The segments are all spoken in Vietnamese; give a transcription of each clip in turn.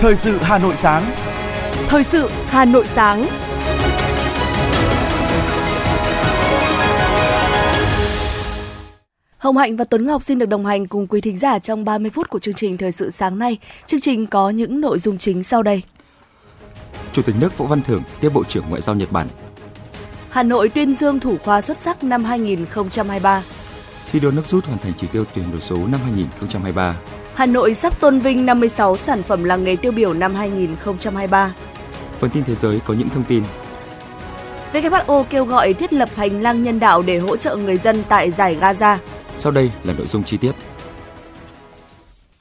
Thời sự Hà Nội sáng. Thời sự Hà Nội sáng. Hồng Hạnh và Tuấn Ngọc xin được đồng hành cùng quý thính giả trong 30 phút của chương trình Thời sự sáng nay. Chương trình có những nội dung chính sau đây. Chủ tịch nước Võ Văn Thưởng tiếp Bộ trưởng Ngoại giao Nhật Bản. Hà Nội tuyên dương thủ khoa xuất sắc năm 2023. Thi đua nước rút hoàn thành chỉ tiêu chuyển đổi số năm 2023. Hà Nội sắp tôn vinh 56 sản phẩm làng nghề tiêu biểu năm 2023. Phần tin thế giới có những thông tin. WHO kêu gọi thiết lập hành lang nhân đạo để hỗ trợ người dân tại giải Gaza. Sau đây là nội dung chi tiết.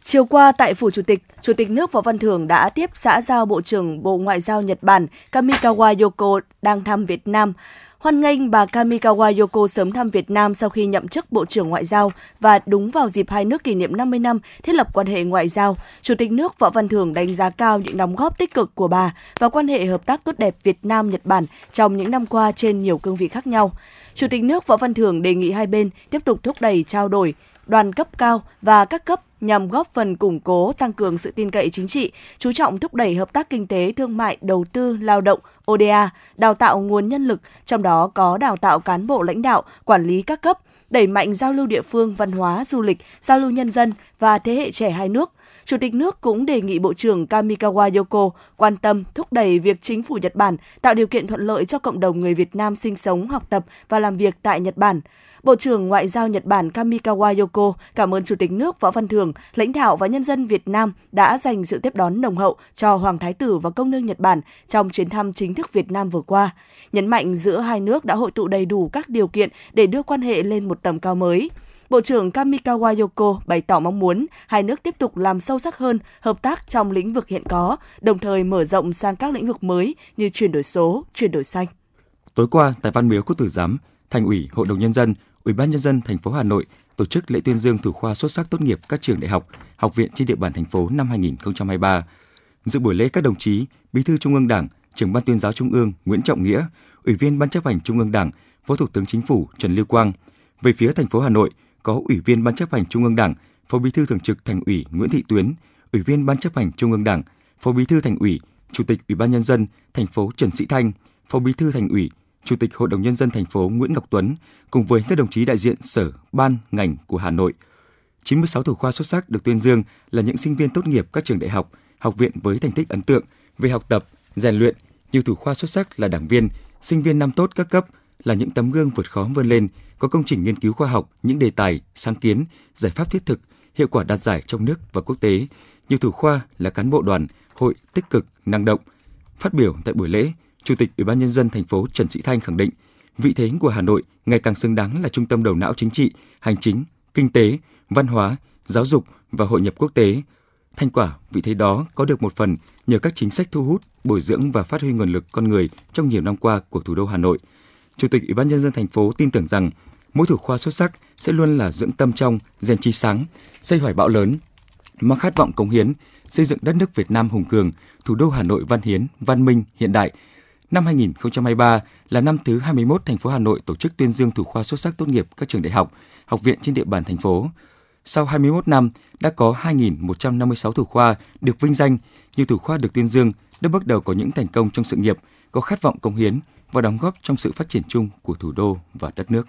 Chiều qua tại Phủ Chủ tịch, Chủ tịch nước Võ Văn Thưởng đã tiếp xã giao Bộ trưởng Bộ Ngoại giao Nhật Bản Kamikawa Yoko đang thăm Việt Nam. Hoan nghênh bà Kamikawa Yoko sớm thăm Việt Nam sau khi nhậm chức Bộ trưởng Ngoại giao và đúng vào dịp hai nước kỷ niệm 50 năm thiết lập quan hệ ngoại giao, Chủ tịch nước Võ Văn Thưởng đánh giá cao những đóng góp tích cực của bà và quan hệ hợp tác tốt đẹp Việt Nam-Nhật Bản trong những năm qua trên nhiều cương vị khác nhau. Chủ tịch nước Võ Văn Thưởng đề nghị hai bên tiếp tục thúc đẩy trao đổi, đoàn cấp cao và các cấp nhằm góp phần củng cố, tăng cường sự tin cậy chính trị, chú trọng thúc đẩy hợp tác kinh tế, thương mại, đầu tư, lao động, ODA, đào tạo nguồn nhân lực, trong đó có đào tạo cán bộ lãnh đạo, quản lý các cấp, đẩy mạnh giao lưu địa phương, văn hóa, du lịch, giao lưu nhân dân và thế hệ trẻ hai nước. Chủ tịch nước cũng đề nghị Bộ trưởng Kamikawa Yoko quan tâm thúc đẩy việc chính phủ Nhật Bản tạo điều kiện thuận lợi cho cộng đồng người Việt Nam sinh sống, học tập và làm việc tại Nhật Bản. Bộ trưởng Ngoại giao Nhật Bản Kamikawa Yoko cảm ơn Chủ tịch nước Võ Văn Thưởng, lãnh đạo và nhân dân Việt Nam đã dành sự tiếp đón nồng hậu cho Hoàng Thái tử và công nương Nhật Bản trong chuyến thăm chính thức Việt Nam vừa qua. Nhấn mạnh giữa hai nước đã hội tụ đầy đủ các điều kiện để đưa quan hệ lên một tầm cao mới. Bộ trưởng Kamikawa Yoko bày tỏ mong muốn hai nước tiếp tục làm sâu sắc hơn hợp tác trong lĩnh vực hiện có, đồng thời mở rộng sang các lĩnh vực mới như chuyển đổi số, chuyển đổi xanh. Tối qua tại Văn Miếu Quốc Tử Giám, Thành ủy, Hội đồng nhân dân, Ủy ban nhân dân thành phố Hà Nội tổ chức lễ tuyên dương thủ khoa xuất sắc tốt nghiệp các trường đại học, học viện trên địa bàn thành phố năm 2023. Dự buổi lễ các đồng chí Bí thư Trung ương Đảng, Trưởng ban Tuyên giáo Trung ương Nguyễn Trọng Nghĩa, Ủy viên Ban chấp hành Trung ương Đảng, Phó Thủ tướng Chính phủ Trần Lưu Quang. Về phía thành phố Hà Nội có Ủy viên Ban chấp hành Trung ương Đảng, Phó Bí thư Thường trực Thành ủy Nguyễn Thị Tuyến, Ủy viên Ban chấp hành Trung ương Đảng, Phó Bí thư Thành ủy, Chủ tịch Ủy ban nhân dân thành phố Trần Sĩ Thanh, Phó Bí thư Thành ủy, Chủ tịch Hội đồng nhân dân thành phố Nguyễn Ngọc Tuấn cùng với các đồng chí đại diện sở, ban, ngành của Hà Nội. 96 thủ khoa xuất sắc được tuyên dương là những sinh viên tốt nghiệp các trường đại học, học viện với thành tích ấn tượng về học tập, rèn luyện, nhiều thủ khoa xuất sắc là đảng viên, sinh viên năm tốt các cấp là những tấm gương vượt khó vươn lên, có công trình nghiên cứu khoa học, những đề tài, sáng kiến, giải pháp thiết thực, hiệu quả đạt giải trong nước và quốc tế. Nhiều thủ khoa là cán bộ đoàn, hội tích cực, năng động. Phát biểu tại buổi lễ, Chủ tịch Ủy ban nhân dân thành phố Trần Sĩ Thanh khẳng định, vị thế của Hà Nội ngày càng xứng đáng là trung tâm đầu não chính trị, hành chính, kinh tế, văn hóa, giáo dục và hội nhập quốc tế. Thành quả vị thế đó có được một phần nhờ các chính sách thu hút, bồi dưỡng và phát huy nguồn lực con người trong nhiều năm qua của thủ đô Hà Nội. Chủ tịch Ủy ban nhân dân thành phố tin tưởng rằng mỗi thủ khoa xuất sắc sẽ luôn là dưỡng tâm trong, rèn trí sáng, xây hoài bão lớn, mang khát vọng cống hiến, xây dựng đất nước Việt Nam hùng cường, thủ đô Hà Nội văn hiến, văn minh, hiện đại, Năm 2023 là năm thứ 21 thành phố Hà Nội tổ chức tuyên dương thủ khoa xuất sắc tốt nghiệp các trường đại học, học viện trên địa bàn thành phố. Sau 21 năm, đã có 2.156 thủ khoa được vinh danh, nhiều thủ khoa được tuyên dương đã bước đầu có những thành công trong sự nghiệp, có khát vọng công hiến và đóng góp trong sự phát triển chung của thủ đô và đất nước.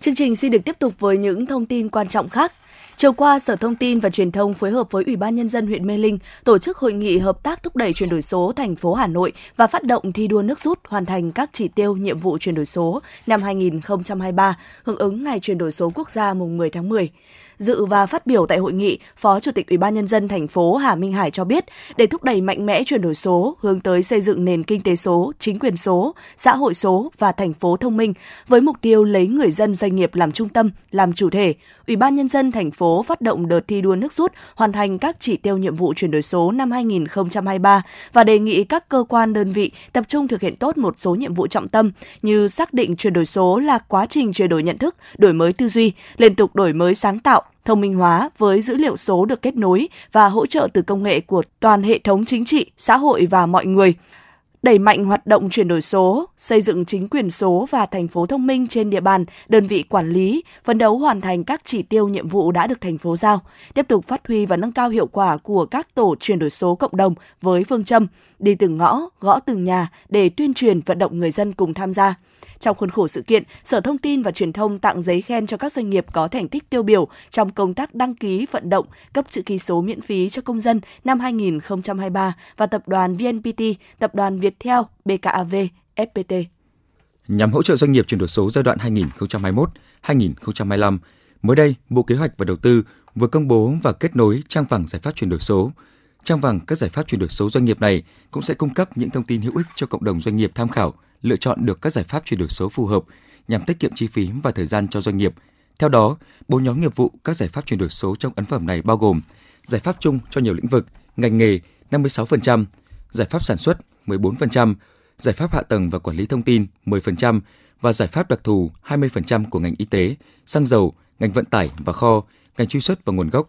Chương trình xin được tiếp tục với những thông tin quan trọng khác. Chiều qua, Sở Thông tin và Truyền thông phối hợp với Ủy ban Nhân dân huyện Mê Linh tổ chức hội nghị hợp tác thúc đẩy chuyển đổi số thành phố Hà Nội và phát động thi đua nước rút hoàn thành các chỉ tiêu nhiệm vụ chuyển đổi số năm 2023, hưởng ứng Ngày chuyển đổi số quốc gia mùng 10 tháng 10. Dự và phát biểu tại hội nghị, Phó Chủ tịch Ủy ban nhân dân thành phố Hà Minh Hải cho biết, để thúc đẩy mạnh mẽ chuyển đổi số, hướng tới xây dựng nền kinh tế số, chính quyền số, xã hội số và thành phố thông minh với mục tiêu lấy người dân doanh nghiệp làm trung tâm, làm chủ thể, Ủy ban nhân dân thành phố phát động đợt thi đua nước rút hoàn thành các chỉ tiêu nhiệm vụ chuyển đổi số năm 2023 và đề nghị các cơ quan đơn vị tập trung thực hiện tốt một số nhiệm vụ trọng tâm như xác định chuyển đổi số là quá trình chuyển đổi nhận thức, đổi mới tư duy, liên tục đổi mới sáng tạo, thông minh hóa với dữ liệu số được kết nối và hỗ trợ từ công nghệ của toàn hệ thống chính trị, xã hội và mọi người. Đẩy mạnh hoạt động chuyển đổi số, xây dựng chính quyền số và thành phố thông minh trên địa bàn, đơn vị quản lý, phấn đấu hoàn thành các chỉ tiêu nhiệm vụ đã được thành phố giao, tiếp tục phát huy và nâng cao hiệu quả của các tổ chuyển đổi số cộng đồng với phương châm đi từng ngõ, gõ từng nhà để tuyên truyền vận động người dân cùng tham gia. Trong khuôn khổ sự kiện, Sở Thông tin và Truyền thông tặng giấy khen cho các doanh nghiệp có thành tích tiêu biểu trong công tác đăng ký vận động cấp chữ ký số miễn phí cho công dân năm 2023 và tập đoàn VNPT, tập đoàn Viettel, BKAV, FPT. Nhằm hỗ trợ doanh nghiệp chuyển đổi số giai đoạn 2021-2025, mới đây, Bộ Kế hoạch và Đầu tư vừa công bố và kết nối trang vàng giải pháp chuyển đổi số. Trang vàng các giải pháp chuyển đổi số doanh nghiệp này cũng sẽ cung cấp những thông tin hữu ích cho cộng đồng doanh nghiệp tham khảo – lựa chọn được các giải pháp chuyển đổi số phù hợp nhằm tiết kiệm chi phí và thời gian cho doanh nghiệp. Theo đó, bốn nhóm nghiệp vụ các giải pháp chuyển đổi số trong ấn phẩm này bao gồm giải pháp chung cho nhiều lĩnh vực, ngành nghề 56%, giải pháp sản xuất 14%, giải pháp hạ tầng và quản lý thông tin 10% và giải pháp đặc thù 20% của ngành y tế, xăng dầu, ngành vận tải và kho, ngành truy xuất và nguồn gốc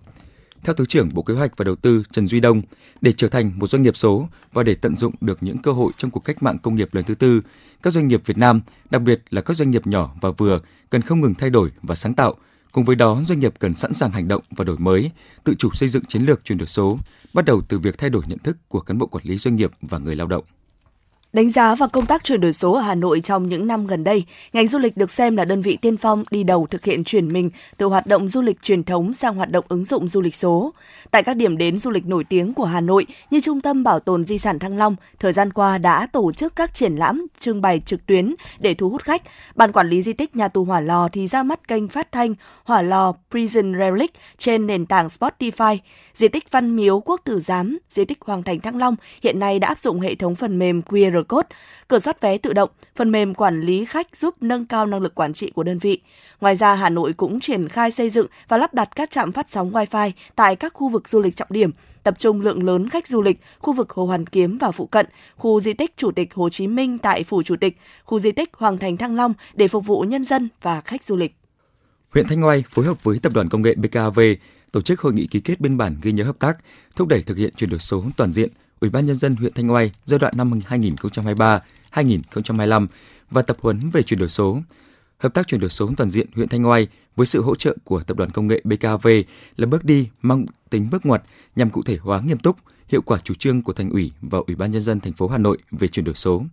theo Thứ trưởng Bộ Kế hoạch và Đầu tư Trần Duy Đông, để trở thành một doanh nghiệp số và để tận dụng được những cơ hội trong cuộc cách mạng công nghiệp lần thứ tư, các doanh nghiệp Việt Nam, đặc biệt là các doanh nghiệp nhỏ và vừa, cần không ngừng thay đổi và sáng tạo. Cùng với đó, doanh nghiệp cần sẵn sàng hành động và đổi mới, tự chủ xây dựng chiến lược chuyển đổi số, bắt đầu từ việc thay đổi nhận thức của cán bộ quản lý doanh nghiệp và người lao động. Đánh giá và công tác chuyển đổi số ở Hà Nội trong những năm gần đây, ngành du lịch được xem là đơn vị tiên phong đi đầu thực hiện chuyển mình từ hoạt động du lịch truyền thống sang hoạt động ứng dụng du lịch số. Tại các điểm đến du lịch nổi tiếng của Hà Nội như Trung tâm Bảo tồn Di sản Thăng Long, thời gian qua đã tổ chức các triển lãm, trưng bày trực tuyến để thu hút khách. Ban quản lý di tích nhà tù Hỏa Lò thì ra mắt kênh phát thanh Hỏa Lò Prison Relic trên nền tảng Spotify. Di tích Văn Miếu Quốc Tử Giám, di tích Hoàng Thành Thăng Long hiện nay đã áp dụng hệ thống phần mềm QR QR code, cửa soát vé tự động, phần mềm quản lý khách giúp nâng cao năng lực quản trị của đơn vị. Ngoài ra, Hà Nội cũng triển khai xây dựng và lắp đặt các trạm phát sóng Wi-Fi tại các khu vực du lịch trọng điểm, tập trung lượng lớn khách du lịch, khu vực Hồ Hoàn Kiếm và phụ cận, khu di tích Chủ tịch Hồ Chí Minh tại Phủ Chủ tịch, khu di tích Hoàng Thành Thăng Long để phục vụ nhân dân và khách du lịch. Huyện Thanh Oai phối hợp với Tập đoàn Công nghệ BKV tổ chức hội nghị ký kết biên bản ghi nhớ hợp tác, thúc đẩy thực hiện chuyển đổi số toàn diện Ủy ban nhân dân huyện Thanh Oai giai đoạn năm 2023-2025 và tập huấn về chuyển đổi số. Hợp tác chuyển đổi số toàn diện huyện Thanh Oai với sự hỗ trợ của tập đoàn công nghệ BKV là bước đi mang tính bước ngoặt nhằm cụ thể hóa nghiêm túc hiệu quả chủ trương của thành ủy và Ủy ban nhân dân thành phố Hà Nội về chuyển đổi số.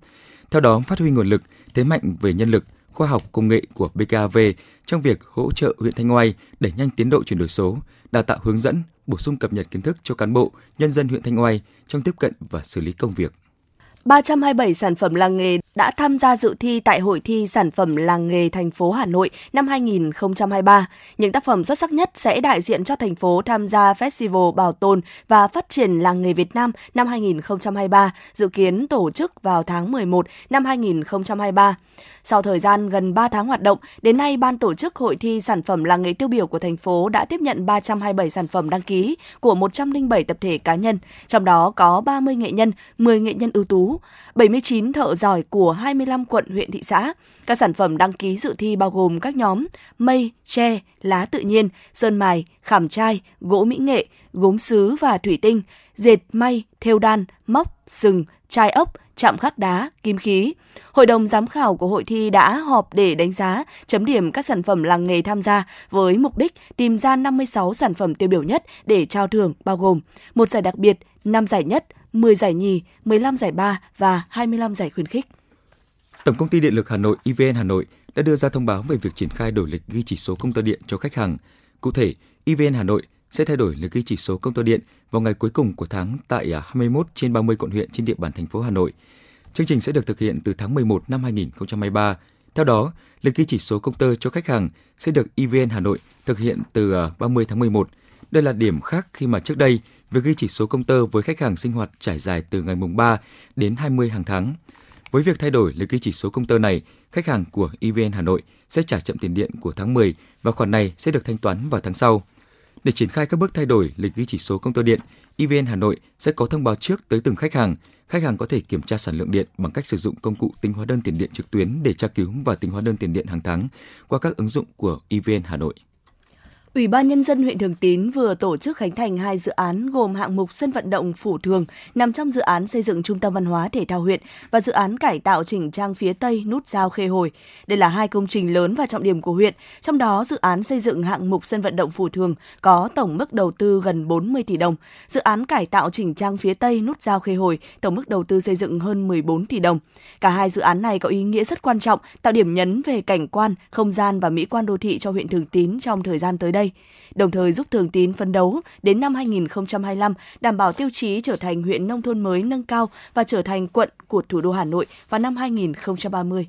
Theo đó, phát huy nguồn lực, thế mạnh về nhân lực, khoa học công nghệ của BKV trong việc hỗ trợ huyện Thanh Oai đẩy nhanh tiến độ chuyển đổi số, đào tạo hướng dẫn, bổ sung cập nhật kiến thức cho cán bộ, nhân dân huyện Thanh Oai trong tiếp cận và xử lý công việc. 327 sản phẩm làng nghề đã tham gia dự thi tại hội thi sản phẩm làng nghề thành phố Hà Nội năm 2023. Những tác phẩm xuất sắc nhất sẽ đại diện cho thành phố tham gia Festival Bảo tồn và Phát triển làng nghề Việt Nam năm 2023, dự kiến tổ chức vào tháng 11 năm 2023. Sau thời gian gần 3 tháng hoạt động, đến nay ban tổ chức hội thi sản phẩm làng nghề tiêu biểu của thành phố đã tiếp nhận 327 sản phẩm đăng ký của 107 tập thể cá nhân, trong đó có 30 nghệ nhân, 10 nghệ nhân ưu tú, 79 thợ giỏi của 25 quận huyện thị xã. Các sản phẩm đăng ký dự thi bao gồm các nhóm mây, tre, lá tự nhiên, sơn mài, khảm trai, gỗ mỹ nghệ, gốm sứ và thủy tinh, dệt may, thêu đan, móc, sừng, chai ốc, chạm khắc đá, kim khí. Hội đồng giám khảo của hội thi đã họp để đánh giá, chấm điểm các sản phẩm làng nghề tham gia với mục đích tìm ra 56 sản phẩm tiêu biểu nhất để trao thưởng bao gồm một giải đặc biệt, 5 giải nhất, 10 giải nhì, 15 giải ba và 25 giải khuyến khích. Tổng công ty Điện lực Hà Nội EVN Hà Nội đã đưa ra thông báo về việc triển khai đổi lịch ghi chỉ số công tơ điện cho khách hàng. Cụ thể, EVN Hà Nội sẽ thay đổi lịch ghi chỉ số công tơ điện vào ngày cuối cùng của tháng tại à, 21 trên 30 quận huyện trên địa bàn thành phố Hà Nội. Chương trình sẽ được thực hiện từ tháng 11 năm 2023. Theo đó, lịch ghi chỉ số công tơ cho khách hàng sẽ được EVN Hà Nội thực hiện từ à, 30 tháng 11. Đây là điểm khác khi mà trước đây, việc ghi chỉ số công tơ với khách hàng sinh hoạt trải dài từ ngày mùng 3 đến 20 hàng tháng. Với việc thay đổi lịch ghi chỉ số công tơ này, khách hàng của EVN Hà Nội sẽ trả chậm tiền điện của tháng 10 và khoản này sẽ được thanh toán vào tháng sau. Để triển khai các bước thay đổi lịch ghi chỉ số công tơ điện, EVN Hà Nội sẽ có thông báo trước tới từng khách hàng. Khách hàng có thể kiểm tra sản lượng điện bằng cách sử dụng công cụ tính hóa đơn tiền điện trực tuyến để tra cứu và tính hóa đơn tiền điện hàng tháng qua các ứng dụng của EVN Hà Nội. Ủy ban Nhân dân huyện Thường Tín vừa tổ chức khánh thành hai dự án gồm hạng mục sân vận động Phủ Thường nằm trong dự án xây dựng Trung tâm Văn hóa Thể thao huyện và dự án cải tạo chỉnh trang phía Tây nút giao Khê Hồi. Đây là hai công trình lớn và trọng điểm của huyện, trong đó dự án xây dựng hạng mục sân vận động Phủ Thường có tổng mức đầu tư gần 40 tỷ đồng. Dự án cải tạo chỉnh trang phía Tây nút giao Khê Hồi tổng mức đầu tư xây dựng hơn 14 tỷ đồng. Cả hai dự án này có ý nghĩa rất quan trọng, tạo điểm nhấn về cảnh quan, không gian và mỹ quan đô thị cho huyện Thường Tín trong thời gian tới đây đây, đồng thời giúp Thường Tín phấn đấu đến năm 2025 đảm bảo tiêu chí trở thành huyện nông thôn mới nâng cao và trở thành quận của thủ đô Hà Nội vào năm 2030.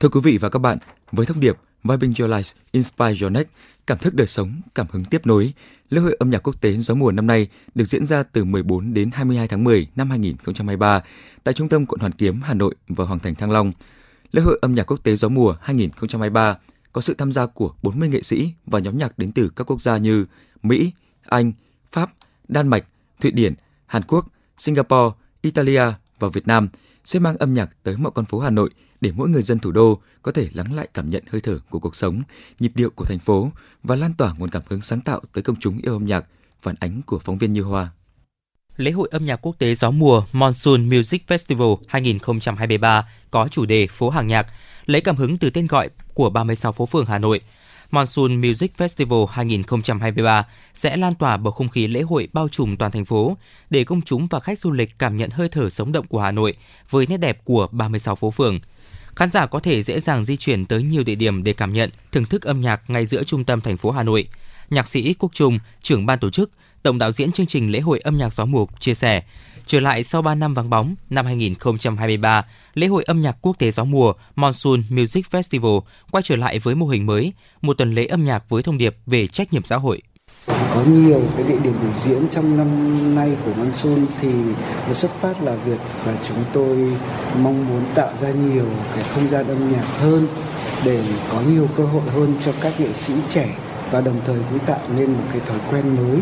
Thưa quý vị và các bạn, với thông điệp Vibing Your Life, Inspire Your Next, cảm thức đời sống, cảm hứng tiếp nối, lễ hội âm nhạc quốc tế gió mùa năm nay được diễn ra từ 14 đến 22 tháng 10 năm 2023 tại Trung tâm Quận Hoàn Kiếm, Hà Nội và Hoàng Thành Thăng Long. Lễ hội âm nhạc quốc tế gió mùa 2023 có sự tham gia của 40 nghệ sĩ và nhóm nhạc đến từ các quốc gia như Mỹ, Anh, Pháp, Đan Mạch, Thụy Điển, Hàn Quốc, Singapore, Italia và Việt Nam sẽ mang âm nhạc tới mọi con phố Hà Nội để mỗi người dân thủ đô có thể lắng lại cảm nhận hơi thở của cuộc sống, nhịp điệu của thành phố và lan tỏa nguồn cảm hứng sáng tạo tới công chúng yêu âm nhạc, phản ánh của phóng viên Như Hoa. Lễ hội âm nhạc quốc tế gió mùa Monsoon Music Festival 2023 có chủ đề Phố hàng nhạc, lấy cảm hứng từ tên gọi của 36 phố phường Hà Nội. Monsoon Music Festival 2023 sẽ lan tỏa bầu không khí lễ hội bao trùm toàn thành phố để công chúng và khách du lịch cảm nhận hơi thở sống động của Hà Nội với nét đẹp của 36 phố phường. Khán giả có thể dễ dàng di chuyển tới nhiều địa điểm để cảm nhận, thưởng thức âm nhạc ngay giữa trung tâm thành phố Hà Nội. Nhạc sĩ Quốc Trung, trưởng ban tổ chức, tổng đạo diễn chương trình lễ hội âm nhạc gió mùa chia sẻ, trở lại sau 3 năm vắng bóng, năm 2023, lễ hội âm nhạc quốc tế gió mùa Monsoon Music Festival quay trở lại với mô hình mới, một tuần lễ âm nhạc với thông điệp về trách nhiệm xã hội. Có nhiều cái địa điểm biểu diễn trong năm nay của Monsoon thì nó xuất phát là việc là chúng tôi mong muốn tạo ra nhiều cái không gian âm nhạc hơn để có nhiều cơ hội hơn cho các nghệ sĩ trẻ và đồng thời cũng tạo nên một cái thói quen mới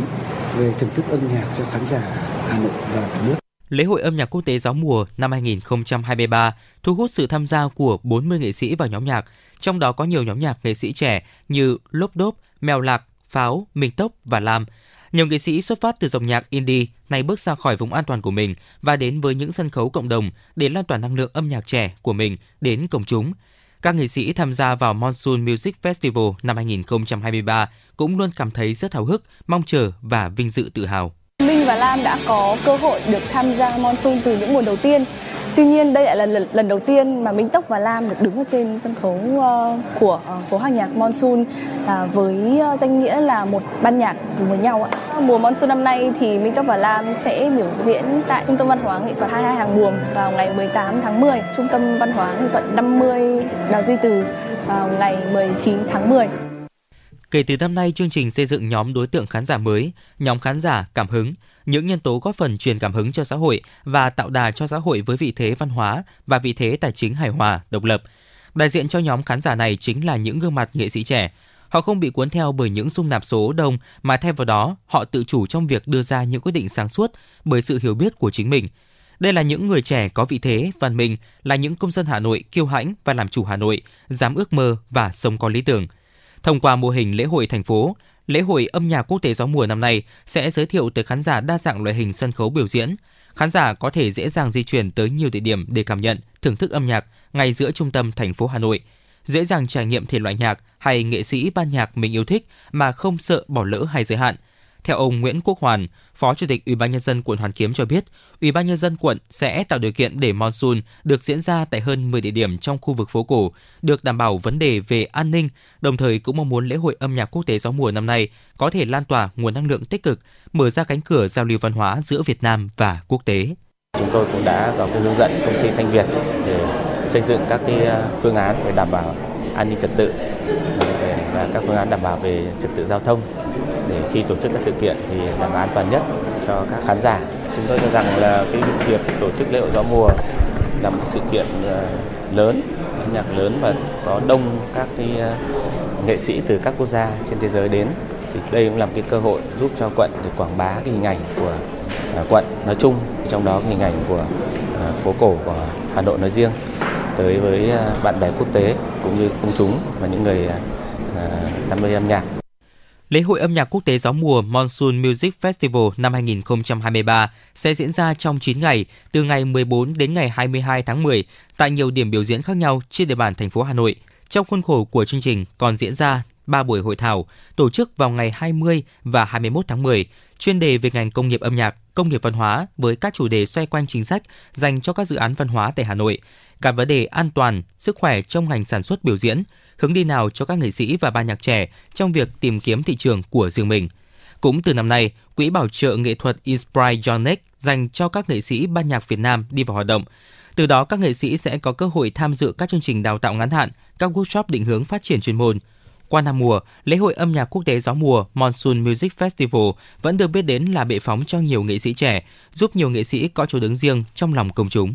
về thưởng thức âm nhạc cho khán giả Hà Nội và cả nước. Lễ hội âm nhạc quốc tế gió mùa năm 2023 thu hút sự tham gia của 40 nghệ sĩ và nhóm nhạc, trong đó có nhiều nhóm nhạc nghệ sĩ trẻ như Lốp Đốp, Mèo Lạc, Pháo, Minh Tốc và Lam. Nhiều nghệ sĩ xuất phát từ dòng nhạc indie này bước ra khỏi vùng an toàn của mình và đến với những sân khấu cộng đồng để lan tỏa năng lượng âm nhạc trẻ của mình đến công chúng. Các nghệ sĩ tham gia vào Monsoon Music Festival năm 2023 cũng luôn cảm thấy rất hào hức, mong chờ và vinh dự tự hào. Minh và Lam đã có cơ hội được tham gia Monsoon từ những mùa đầu tiên Tuy nhiên đây lại là lần, lần đầu tiên mà Minh Tốc và Lam được đứng ở trên sân khấu uh, của uh, phố hàng nhạc Monsoon uh, với uh, danh nghĩa là một ban nhạc cùng với nhau ạ. Mùa Monsoon năm nay thì Minh Tốc và Lam sẽ biểu diễn tại Trung tâm Văn hóa Nghệ thuật 22 Hàng Buồm vào ngày 18 tháng 10, Trung tâm Văn hóa Nghệ thuật 50 Đào Duy Từ vào ngày 19 tháng 10. Kể từ năm nay, chương trình xây dựng nhóm đối tượng khán giả mới, nhóm khán giả cảm hứng, những nhân tố góp phần truyền cảm hứng cho xã hội và tạo đà cho xã hội với vị thế văn hóa và vị thế tài chính hài hòa, độc lập. Đại diện cho nhóm khán giả này chính là những gương mặt nghệ sĩ trẻ. Họ không bị cuốn theo bởi những dung nạp số đông mà thay vào đó họ tự chủ trong việc đưa ra những quyết định sáng suốt bởi sự hiểu biết của chính mình. Đây là những người trẻ có vị thế, văn minh, là những công dân Hà Nội kiêu hãnh và làm chủ Hà Nội, dám ước mơ và sống có lý tưởng. Thông qua mô hình lễ hội thành phố, lễ hội âm nhạc quốc tế gió mùa năm nay sẽ giới thiệu tới khán giả đa dạng loại hình sân khấu biểu diễn. Khán giả có thể dễ dàng di chuyển tới nhiều địa điểm để cảm nhận, thưởng thức âm nhạc ngay giữa trung tâm thành phố Hà Nội, dễ dàng trải nghiệm thể loại nhạc hay nghệ sĩ ban nhạc mình yêu thích mà không sợ bỏ lỡ hay giới hạn. Theo ông Nguyễn Quốc Hoàn, Phó Chủ tịch Ủy ban nhân dân quận Hoàn Kiếm cho biết, Ủy ban nhân dân quận sẽ tạo điều kiện để monsoon được diễn ra tại hơn 10 địa điểm trong khu vực phố cổ, được đảm bảo vấn đề về an ninh, đồng thời cũng mong muốn lễ hội âm nhạc quốc tế gió mùa năm nay có thể lan tỏa nguồn năng lượng tích cực, mở ra cánh cửa giao lưu văn hóa giữa Việt Nam và quốc tế. Chúng tôi cũng đã có cái hướng dẫn công ty Thanh Việt để xây dựng các cái à, phương án để đảm bảo an ninh trật tự và các phương án đảm bảo về trật tự giao thông để khi tổ chức các sự kiện thì đảm bảo an toàn nhất cho các khán giả. Chúng tôi cho rằng là cái việc tổ chức lễ hội gió mùa là một sự kiện ờ, lớn, nhạc lớn và có đông các cái ờ, nghệ sĩ từ các quốc gia trên thế giới đến thì đây cũng là một cái cơ hội giúp cho quận để quảng bá cái hình ảnh của ờ, quận nói chung trong đó hình ảnh của phố cổ của Hà Nội nói riêng tới với bạn bè quốc tế cũng như công chúng và những người đam mê âm nhạc. Lễ hội âm nhạc quốc tế gió mùa Monsoon Music Festival năm 2023 sẽ diễn ra trong 9 ngày, từ ngày 14 đến ngày 22 tháng 10 tại nhiều điểm biểu diễn khác nhau trên địa bàn thành phố Hà Nội. Trong khuôn khổ của chương trình còn diễn ra 3 buổi hội thảo tổ chức vào ngày 20 và 21 tháng 10, chuyên đề về ngành công nghiệp âm nhạc, công nghiệp văn hóa với các chủ đề xoay quanh chính sách dành cho các dự án văn hóa tại Hà Nội, cả vấn đề an toàn, sức khỏe trong ngành sản xuất biểu diễn, hướng đi nào cho các nghệ sĩ và ban nhạc trẻ trong việc tìm kiếm thị trường của riêng mình. Cũng từ năm nay, Quỹ bảo trợ nghệ thuật Inspire dành cho các nghệ sĩ ban nhạc Việt Nam đi vào hoạt động. Từ đó, các nghệ sĩ sẽ có cơ hội tham dự các chương trình đào tạo ngắn hạn, các workshop định hướng phát triển chuyên môn. Qua năm mùa, lễ hội âm nhạc quốc tế gió mùa Monsoon Music Festival vẫn được biết đến là bệ phóng cho nhiều nghệ sĩ trẻ, giúp nhiều nghệ sĩ có chỗ đứng riêng trong lòng công chúng.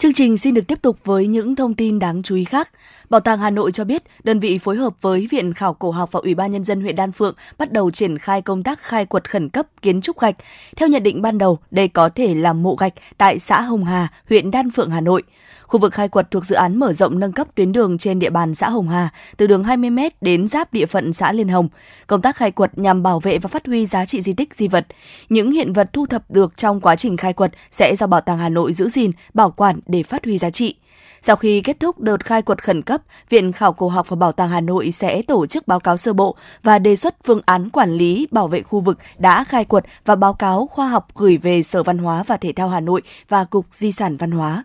Chương trình xin được tiếp tục với những thông tin đáng chú ý khác. Bảo tàng Hà Nội cho biết, đơn vị phối hợp với Viện Khảo cổ học và Ủy ban Nhân dân huyện Đan Phượng bắt đầu triển khai công tác khai quật khẩn cấp kiến trúc gạch. Theo nhận định ban đầu, đây có thể là mộ gạch tại xã Hồng Hà, huyện Đan Phượng, Hà Nội. Khu vực khai quật thuộc dự án mở rộng nâng cấp tuyến đường trên địa bàn xã Hồng Hà từ đường 20m đến giáp địa phận xã Liên Hồng. Công tác khai quật nhằm bảo vệ và phát huy giá trị di tích di vật. Những hiện vật thu thập được trong quá trình khai quật sẽ do Bảo tàng Hà Nội giữ gìn, bảo quản để phát huy giá trị. Sau khi kết thúc đợt khai quật khẩn cấp, Viện Khảo cổ học và Bảo tàng Hà Nội sẽ tổ chức báo cáo sơ bộ và đề xuất phương án quản lý bảo vệ khu vực đã khai quật và báo cáo khoa học gửi về Sở Văn hóa và Thể thao Hà Nội và Cục Di sản Văn hóa.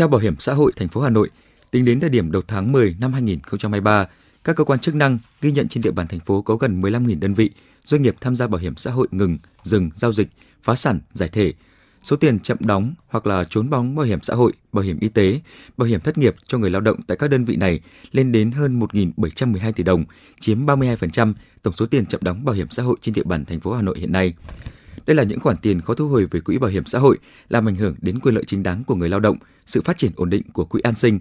Theo Bảo hiểm xã hội thành phố Hà Nội, tính đến thời điểm đầu tháng 10 năm 2023, các cơ quan chức năng ghi nhận trên địa bàn thành phố có gần 15.000 đơn vị, doanh nghiệp tham gia bảo hiểm xã hội ngừng, dừng, giao dịch, phá sản, giải thể. Số tiền chậm đóng hoặc là trốn bóng bảo hiểm xã hội, bảo hiểm y tế, bảo hiểm thất nghiệp cho người lao động tại các đơn vị này lên đến hơn 1.712 tỷ đồng, chiếm 32% tổng số tiền chậm đóng bảo hiểm xã hội trên địa bàn thành phố Hà Nội hiện nay. Đây là những khoản tiền khó thu hồi về quỹ bảo hiểm xã hội, làm ảnh hưởng đến quyền lợi chính đáng của người lao động, sự phát triển ổn định của quỹ an sinh.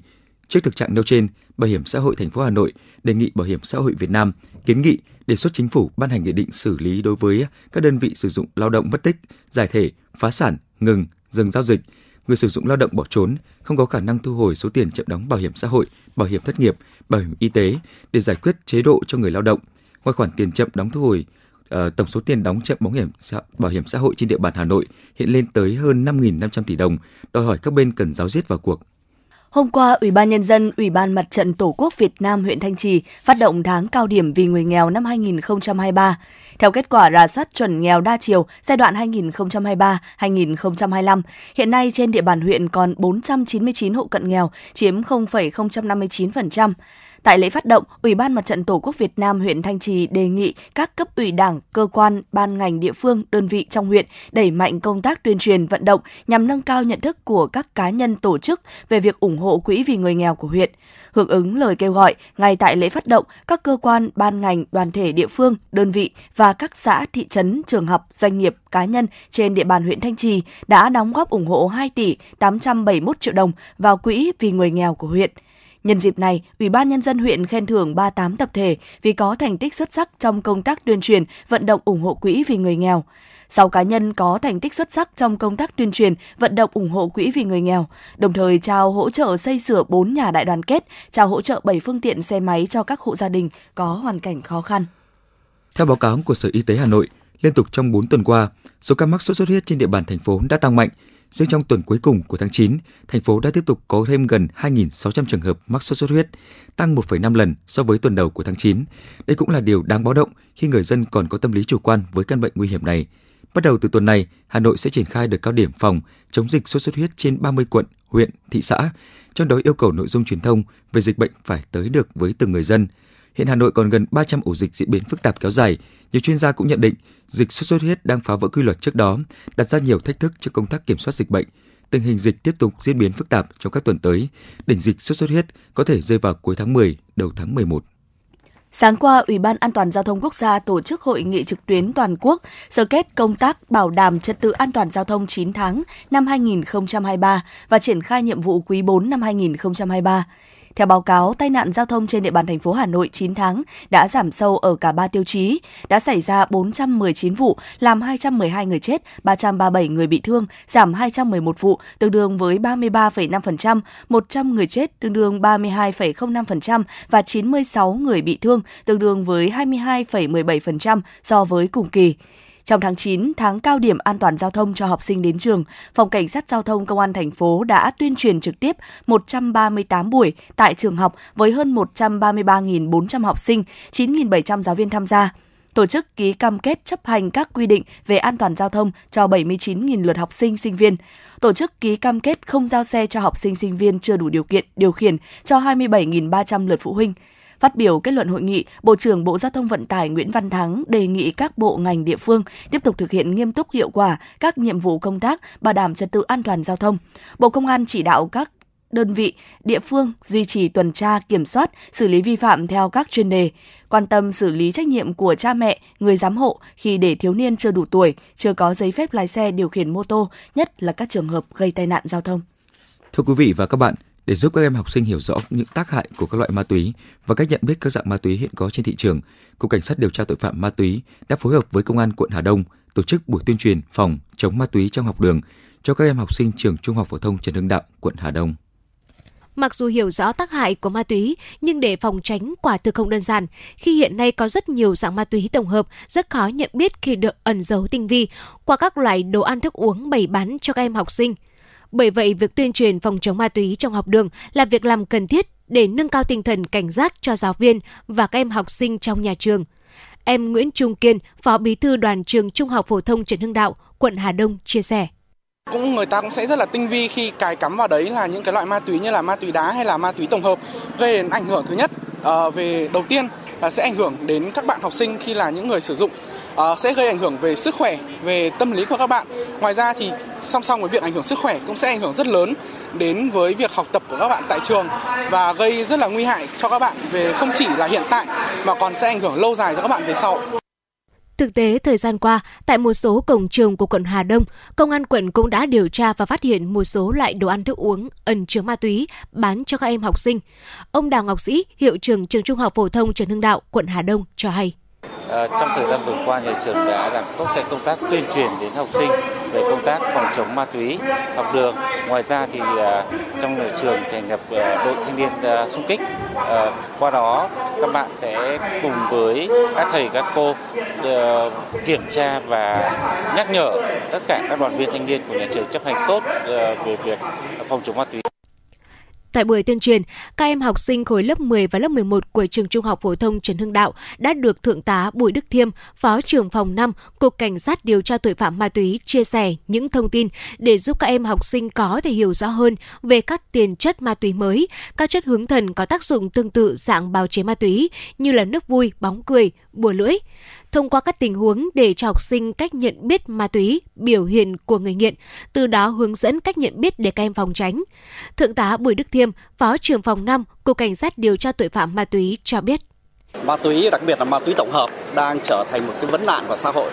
Trước thực trạng nêu trên, Bảo hiểm xã hội thành phố Hà Nội đề nghị Bảo hiểm xã hội Việt Nam kiến nghị đề xuất chính phủ ban hành nghị định xử lý đối với các đơn vị sử dụng lao động mất tích, giải thể, phá sản, ngừng, dừng giao dịch, người sử dụng lao động bỏ trốn, không có khả năng thu hồi số tiền chậm đóng bảo hiểm xã hội, bảo hiểm thất nghiệp, bảo hiểm y tế để giải quyết chế độ cho người lao động. Ngoài khoản tiền chậm đóng thu hồi uh, tổng số tiền đóng chậm bảo hiểm bảo hiểm xã hội trên địa bàn Hà Nội hiện lên tới hơn 5.500 tỷ đồng, đòi hỏi các bên cần giáo diết vào cuộc. Hôm qua, Ủy ban Nhân dân, Ủy ban Mặt trận Tổ quốc Việt Nam huyện Thanh Trì phát động tháng cao điểm vì người nghèo năm 2023. Theo kết quả rà soát chuẩn nghèo đa chiều giai đoạn 2023-2025, hiện nay trên địa bàn huyện còn 499 hộ cận nghèo, chiếm 0,059%. Tại lễ phát động, Ủy ban Mặt trận Tổ quốc Việt Nam huyện Thanh Trì đề nghị các cấp ủy đảng, cơ quan, ban ngành địa phương, đơn vị trong huyện đẩy mạnh công tác tuyên truyền vận động nhằm nâng cao nhận thức của các cá nhân tổ chức về việc ủng hộ quỹ vì người nghèo của huyện. Hưởng ứng lời kêu gọi, ngay tại lễ phát động, các cơ quan, ban ngành, đoàn thể địa phương, đơn vị và các xã, thị trấn, trường học, doanh nghiệp, cá nhân trên địa bàn huyện Thanh Trì đã đóng góp ủng hộ 2 tỷ 871 triệu đồng vào quỹ vì người nghèo của huyện. Nhân dịp này, Ủy ban Nhân dân huyện khen thưởng 38 tập thể vì có thành tích xuất sắc trong công tác tuyên truyền, vận động ủng hộ quỹ vì người nghèo. 6 cá nhân có thành tích xuất sắc trong công tác tuyên truyền, vận động ủng hộ quỹ vì người nghèo, đồng thời trao hỗ trợ xây sửa 4 nhà đại đoàn kết, trao hỗ trợ 7 phương tiện xe máy cho các hộ gia đình có hoàn cảnh khó khăn. Theo báo cáo của Sở Y tế Hà Nội, liên tục trong 4 tuần qua, số ca mắc sốt xuất huyết trên địa bàn thành phố đã tăng mạnh, Riêng trong tuần cuối cùng của tháng 9, thành phố đã tiếp tục có thêm gần 2.600 trường hợp mắc sốt xuất huyết, tăng 1,5 lần so với tuần đầu của tháng 9. Đây cũng là điều đáng báo động khi người dân còn có tâm lý chủ quan với căn bệnh nguy hiểm này. Bắt đầu từ tuần này, Hà Nội sẽ triển khai đợt cao điểm phòng chống dịch sốt xuất huyết trên 30 quận, huyện, thị xã, trong đó yêu cầu nội dung truyền thông về dịch bệnh phải tới được với từng người dân. Hiện Hà Nội còn gần 300 ổ dịch diễn biến phức tạp kéo dài. Nhiều chuyên gia cũng nhận định dịch sốt xuất huyết đang phá vỡ quy luật trước đó, đặt ra nhiều thách thức cho công tác kiểm soát dịch bệnh. tình hình dịch tiếp tục diễn biến phức tạp trong các tuần tới. Đỉnh dịch sốt xuất huyết có thể rơi vào cuối tháng 10, đầu tháng 11. Sáng qua, Ủy ban An toàn Giao thông Quốc gia tổ chức hội nghị trực tuyến toàn quốc sơ kết công tác bảo đảm trật tự an toàn giao thông 9 tháng năm 2023 và triển khai nhiệm vụ quý 4 năm 2023. Theo báo cáo, tai nạn giao thông trên địa bàn thành phố Hà Nội 9 tháng đã giảm sâu ở cả ba tiêu chí, đã xảy ra 419 vụ, làm 212 người chết, 337 người bị thương, giảm 211 vụ, tương đương với 33,5%, 100 người chết, tương đương 32,05% và 96 người bị thương, tương đương với 22,17% so với cùng kỳ. Trong tháng 9, tháng cao điểm an toàn giao thông cho học sinh đến trường, Phòng Cảnh sát Giao thông Công an thành phố đã tuyên truyền trực tiếp 138 buổi tại trường học với hơn 133.400 học sinh, 9.700 giáo viên tham gia tổ chức ký cam kết chấp hành các quy định về an toàn giao thông cho 79.000 lượt học sinh, sinh viên, tổ chức ký cam kết không giao xe cho học sinh, sinh viên chưa đủ điều kiện điều khiển cho 27.300 lượt phụ huynh. Phát biểu kết luận hội nghị, Bộ trưởng Bộ Giao thông Vận tải Nguyễn Văn Thắng đề nghị các bộ ngành địa phương tiếp tục thực hiện nghiêm túc hiệu quả các nhiệm vụ công tác bảo đảm trật tự an toàn giao thông. Bộ Công an chỉ đạo các đơn vị, địa phương duy trì tuần tra, kiểm soát, xử lý vi phạm theo các chuyên đề, quan tâm xử lý trách nhiệm của cha mẹ, người giám hộ khi để thiếu niên chưa đủ tuổi, chưa có giấy phép lái xe điều khiển mô tô, nhất là các trường hợp gây tai nạn giao thông. Thưa quý vị và các bạn, để giúp các em học sinh hiểu rõ những tác hại của các loại ma túy và cách nhận biết các dạng ma túy hiện có trên thị trường, Cục Cảnh sát điều tra tội phạm ma túy đã phối hợp với Công an quận Hà Đông tổ chức buổi tuyên truyền phòng chống ma túy trong học đường cho các em học sinh trường Trung học phổ thông Trần Hưng Đạo, quận Hà Đông. Mặc dù hiểu rõ tác hại của ma túy, nhưng để phòng tránh quả thực không đơn giản, khi hiện nay có rất nhiều dạng ma túy tổng hợp rất khó nhận biết khi được ẩn giấu tinh vi qua các loại đồ ăn thức uống bày bán cho các em học sinh. Bởi vậy, việc tuyên truyền phòng chống ma túy trong học đường là việc làm cần thiết để nâng cao tinh thần cảnh giác cho giáo viên và các em học sinh trong nhà trường. Em Nguyễn Trung Kiên, Phó Bí thư Đoàn trường Trung học phổ thông Trần Hưng Đạo, quận Hà Đông chia sẻ cũng người ta cũng sẽ rất là tinh vi khi cài cắm vào đấy là những cái loại ma túy như là ma túy đá hay là ma túy tổng hợp gây đến ảnh hưởng thứ nhất uh, về đầu tiên là sẽ ảnh hưởng đến các bạn học sinh khi là những người sử dụng uh, sẽ gây ảnh hưởng về sức khỏe về tâm lý của các bạn ngoài ra thì song song với việc ảnh hưởng sức khỏe cũng sẽ ảnh hưởng rất lớn đến với việc học tập của các bạn tại trường và gây rất là nguy hại cho các bạn về không chỉ là hiện tại mà còn sẽ ảnh hưởng lâu dài cho các bạn về sau Thực tế, thời gian qua, tại một số cổng trường của quận Hà Đông, công an quận cũng đã điều tra và phát hiện một số loại đồ ăn thức uống ẩn chứa ma túy bán cho các em học sinh. Ông Đào Ngọc Sĩ, hiệu trưởng trường Trung học phổ thông Trần Hưng Đạo, quận Hà Đông cho hay. À, trong thời gian vừa qua, nhà trường đã làm tốt cái công tác tuyên truyền đến học sinh về công tác phòng chống ma túy học đường. Ngoài ra thì à, trong nhà trường thành lập à, đội thanh niên à, xung kích. À, qua đó các bạn sẽ cùng với các thầy các cô à, kiểm tra và nhắc nhở tất cả các đoàn viên thanh niên của nhà trường chấp hành tốt à, về việc phòng chống ma túy. Tại buổi tuyên truyền, các em học sinh khối lớp 10 và lớp 11 của trường Trung học phổ thông Trần Hưng Đạo đã được Thượng tá Bùi Đức Thiêm, Phó trưởng phòng 5, Cục Cảnh sát điều tra tội phạm ma túy chia sẻ những thông tin để giúp các em học sinh có thể hiểu rõ hơn về các tiền chất ma túy mới, các chất hướng thần có tác dụng tương tự dạng bào chế ma túy như là nước vui, bóng cười, bùa lưỡi thông qua các tình huống để cho học sinh cách nhận biết ma túy, biểu hiện của người nghiện, từ đó hướng dẫn cách nhận biết để các em phòng tránh. Thượng tá Bùi Đức Thiêm, Phó trưởng phòng 5, Cục Cảnh sát điều tra tội phạm ma túy cho biết. Ma túy, đặc biệt là ma túy tổng hợp, đang trở thành một cái vấn nạn của xã hội.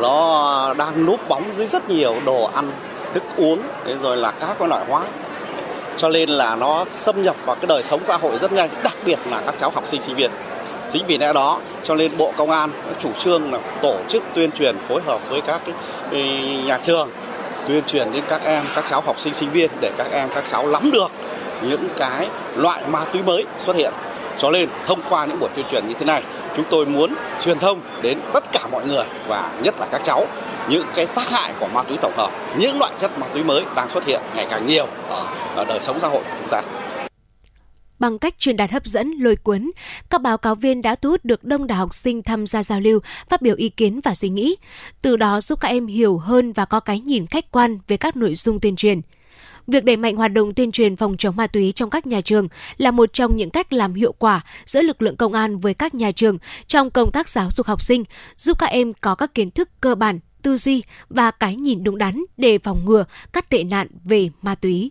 Nó đang núp bóng dưới rất nhiều đồ ăn, thức uống, thế rồi là các loại hóa cho nên là nó xâm nhập vào cái đời sống xã hội rất nhanh, đặc biệt là các cháu học sinh sinh viên. Chính vì lẽ đó cho nên Bộ Công an chủ trương là tổ chức tuyên truyền phối hợp với các nhà trường tuyên truyền đến các em, các cháu học sinh sinh viên để các em các cháu nắm được những cái loại ma túy mới xuất hiện. Cho nên thông qua những buổi tuyên truyền như thế này, chúng tôi muốn truyền thông đến tất cả mọi người và nhất là các cháu những cái tác hại của ma túy tổng hợp, những loại chất ma túy mới đang xuất hiện ngày càng nhiều ở đời sống xã hội của chúng ta. Bằng cách truyền đạt hấp dẫn, lôi cuốn, các báo cáo viên đã thu hút được đông đảo học sinh tham gia giao lưu, phát biểu ý kiến và suy nghĩ, từ đó giúp các em hiểu hơn và có cái nhìn khách quan về các nội dung tuyên truyền. Việc đẩy mạnh hoạt động tuyên truyền phòng chống ma túy trong các nhà trường là một trong những cách làm hiệu quả giữa lực lượng công an với các nhà trường trong công tác giáo dục học sinh, giúp các em có các kiến thức cơ bản tư duy và cái nhìn đúng đắn để phòng ngừa các tệ nạn về ma túy.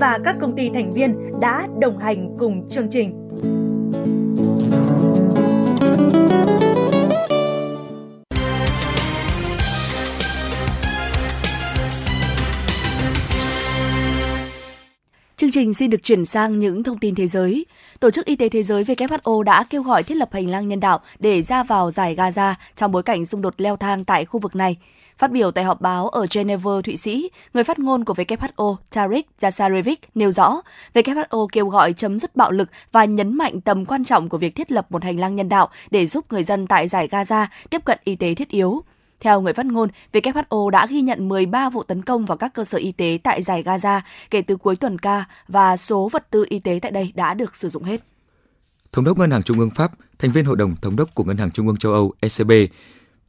và các công ty thành viên đã đồng hành cùng chương trình. Chương trình xin được chuyển sang những thông tin thế giới. Tổ chức Y tế Thế giới WHO đã kêu gọi thiết lập hành lang nhân đạo để ra vào giải Gaza trong bối cảnh xung đột leo thang tại khu vực này. Phát biểu tại họp báo ở Geneva, Thụy Sĩ, người phát ngôn của WHO Tarik Jasarevic nêu rõ, WHO kêu gọi chấm dứt bạo lực và nhấn mạnh tầm quan trọng của việc thiết lập một hành lang nhân đạo để giúp người dân tại giải Gaza tiếp cận y tế thiết yếu. Theo người phát ngôn, WHO đã ghi nhận 13 vụ tấn công vào các cơ sở y tế tại giải Gaza kể từ cuối tuần ca và số vật tư y tế tại đây đã được sử dụng hết. Thống đốc Ngân hàng Trung ương Pháp, thành viên Hội đồng Thống đốc của Ngân hàng Trung ương châu Âu ECB,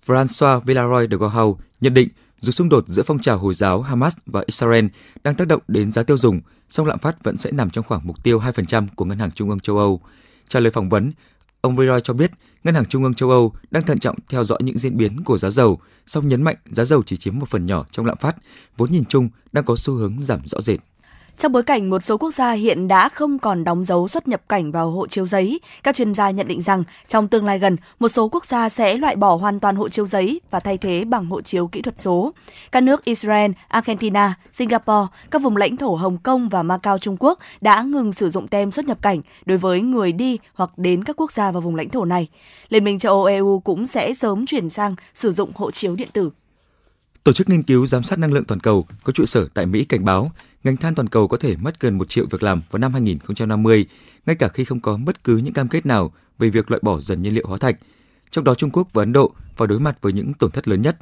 François Villaroy de Gohau nhận định dù xung đột giữa phong trào Hồi giáo Hamas và Israel đang tác động đến giá tiêu dùng, song lạm phát vẫn sẽ nằm trong khoảng mục tiêu 2% của Ngân hàng Trung ương châu Âu. Trả lời phỏng vấn, ông Villeroy cho biết Ngân hàng Trung ương châu Âu đang thận trọng theo dõi những diễn biến của giá dầu, song nhấn mạnh giá dầu chỉ chiếm một phần nhỏ trong lạm phát, vốn nhìn chung đang có xu hướng giảm rõ rệt. Trong bối cảnh một số quốc gia hiện đã không còn đóng dấu xuất nhập cảnh vào hộ chiếu giấy, các chuyên gia nhận định rằng trong tương lai gần, một số quốc gia sẽ loại bỏ hoàn toàn hộ chiếu giấy và thay thế bằng hộ chiếu kỹ thuật số. Các nước Israel, Argentina, Singapore, các vùng lãnh thổ Hồng Kông và Macau Trung Quốc đã ngừng sử dụng tem xuất nhập cảnh đối với người đi hoặc đến các quốc gia và vùng lãnh thổ này. Liên minh châu Âu EU cũng sẽ sớm chuyển sang sử dụng hộ chiếu điện tử. Tổ chức nghiên cứu giám sát năng lượng toàn cầu có trụ sở tại Mỹ cảnh báo ngành than toàn cầu có thể mất gần một triệu việc làm vào năm 2050, ngay cả khi không có bất cứ những cam kết nào về việc loại bỏ dần nhiên liệu hóa thạch. Trong đó Trung Quốc và Ấn Độ phải đối mặt với những tổn thất lớn nhất.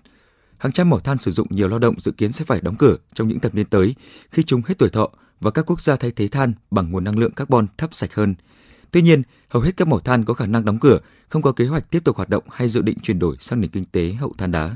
Hàng trăm mỏ than sử dụng nhiều lao động dự kiến sẽ phải đóng cửa trong những thập niên tới khi chúng hết tuổi thọ và các quốc gia thay thế than bằng nguồn năng lượng carbon thấp sạch hơn. Tuy nhiên, hầu hết các mỏ than có khả năng đóng cửa, không có kế hoạch tiếp tục hoạt động hay dự định chuyển đổi sang nền kinh tế hậu than đá.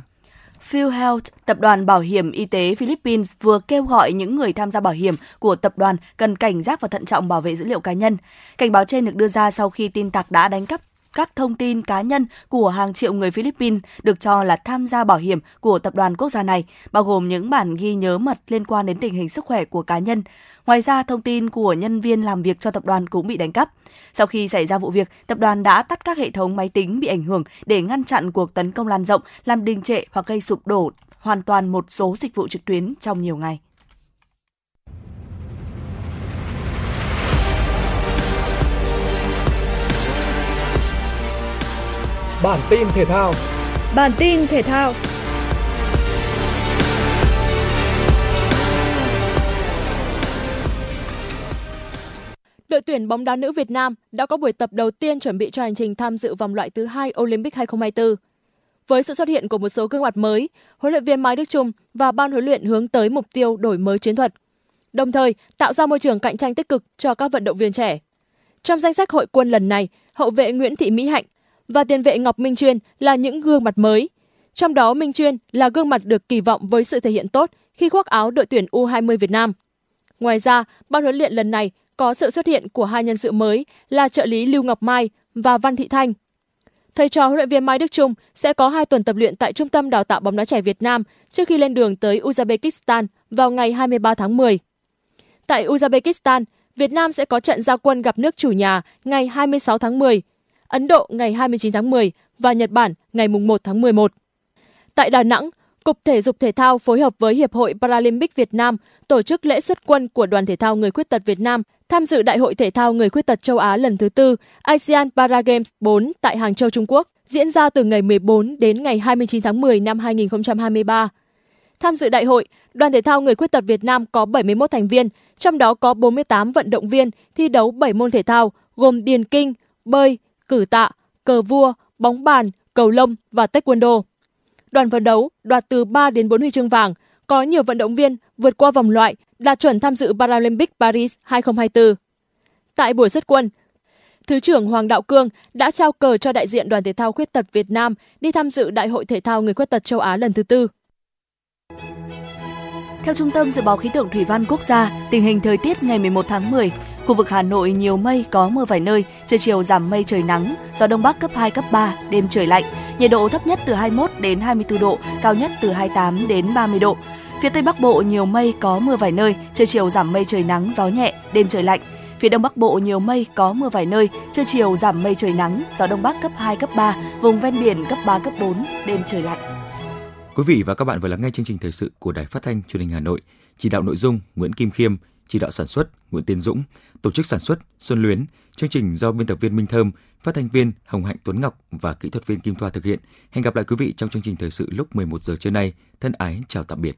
PhilHealth, tập đoàn bảo hiểm y tế Philippines vừa kêu gọi những người tham gia bảo hiểm của tập đoàn cần cảnh giác và thận trọng bảo vệ dữ liệu cá nhân. Cảnh báo trên được đưa ra sau khi tin tặc đã đánh cắp các thông tin cá nhân của hàng triệu người Philippines được cho là tham gia bảo hiểm của tập đoàn quốc gia này, bao gồm những bản ghi nhớ mật liên quan đến tình hình sức khỏe của cá nhân. Ngoài ra, thông tin của nhân viên làm việc cho tập đoàn cũng bị đánh cắp. Sau khi xảy ra vụ việc, tập đoàn đã tắt các hệ thống máy tính bị ảnh hưởng để ngăn chặn cuộc tấn công lan rộng, làm đình trệ hoặc gây sụp đổ hoàn toàn một số dịch vụ trực tuyến trong nhiều ngày. Bản tin thể thao. Bản tin thể thao. Đội tuyển bóng đá nữ Việt Nam đã có buổi tập đầu tiên chuẩn bị cho hành trình tham dự vòng loại thứ hai Olympic 2024. Với sự xuất hiện của một số gương mặt mới, huấn luyện viên Mai Đức Chung và ban huấn luyện hướng tới mục tiêu đổi mới chiến thuật, đồng thời tạo ra môi trường cạnh tranh tích cực cho các vận động viên trẻ. Trong danh sách hội quân lần này, hậu vệ Nguyễn Thị Mỹ Hạnh và tiền vệ Ngọc Minh Chuyên là những gương mặt mới. Trong đó Minh Chuyên là gương mặt được kỳ vọng với sự thể hiện tốt khi khoác áo đội tuyển U20 Việt Nam. Ngoài ra, ban huấn luyện lần này có sự xuất hiện của hai nhân sự mới là trợ lý Lưu Ngọc Mai và Văn Thị Thanh. Thầy trò huấn luyện viên Mai Đức Trung sẽ có hai tuần tập luyện tại Trung tâm Đào tạo bóng đá trẻ Việt Nam trước khi lên đường tới Uzbekistan vào ngày 23 tháng 10. Tại Uzbekistan, Việt Nam sẽ có trận giao quân gặp nước chủ nhà ngày 26 tháng 10 Ấn Độ ngày 29 tháng 10 và Nhật Bản ngày 1 tháng 11. Tại Đà Nẵng, Cục Thể dục Thể thao phối hợp với Hiệp hội Paralympic Việt Nam tổ chức lễ xuất quân của Đoàn Thể thao Người Khuyết tật Việt Nam tham dự Đại hội Thể thao Người Khuyết tật châu Á lần thứ tư ASEAN Paragames 4 tại Hàng Châu, Trung Quốc, diễn ra từ ngày 14 đến ngày 29 tháng 10 năm 2023. Tham dự đại hội, Đoàn Thể thao Người Khuyết tật Việt Nam có 71 thành viên, trong đó có 48 vận động viên thi đấu 7 môn thể thao gồm điền kinh, bơi, cử tạ, cờ vua, bóng bàn, cầu lông và taekwondo. Đoàn vận đấu đoạt từ 3 đến 4 huy chương vàng, có nhiều vận động viên vượt qua vòng loại, đạt chuẩn tham dự Paralympic Paris 2024. Tại buổi xuất quân, Thứ trưởng Hoàng Đạo Cương đã trao cờ cho đại diện Đoàn Thể thao Khuyết tật Việt Nam đi tham dự Đại hội Thể thao Người Khuyết tật châu Á lần thứ tư. Theo Trung tâm Dự báo Khí tượng Thủy văn Quốc gia, tình hình thời tiết ngày 11 tháng 10, khu vực Hà Nội nhiều mây, có mưa vài nơi, trưa chiều giảm mây trời nắng, gió đông bắc cấp 2, cấp 3, đêm trời lạnh, nhiệt độ thấp nhất từ 21 đến 24 độ, cao nhất từ 28 đến 30 độ. Phía Tây Bắc Bộ nhiều mây, có mưa vài nơi, trưa chiều giảm mây trời nắng, gió nhẹ, đêm trời lạnh. Phía Đông Bắc Bộ nhiều mây, có mưa vài nơi, trưa chiều giảm mây trời nắng, gió Đông Bắc cấp 2, cấp 3, vùng ven biển cấp 3, cấp 4, đêm trời lạnh. Quý vị và các bạn vừa lắng nghe chương trình thời sự của Đài Phát thanh Truyền hình Hà Nội. Chỉ đạo nội dung Nguyễn Kim Khiêm, chỉ đạo sản xuất Nguyễn Tiến Dũng, tổ chức sản xuất Xuân Luyến. Chương trình do biên tập viên Minh Thơm, phát thanh viên Hồng Hạnh Tuấn Ngọc và kỹ thuật viên Kim Thoa thực hiện. Hẹn gặp lại quý vị trong chương trình thời sự lúc 11 giờ trưa nay. Thân ái chào tạm biệt.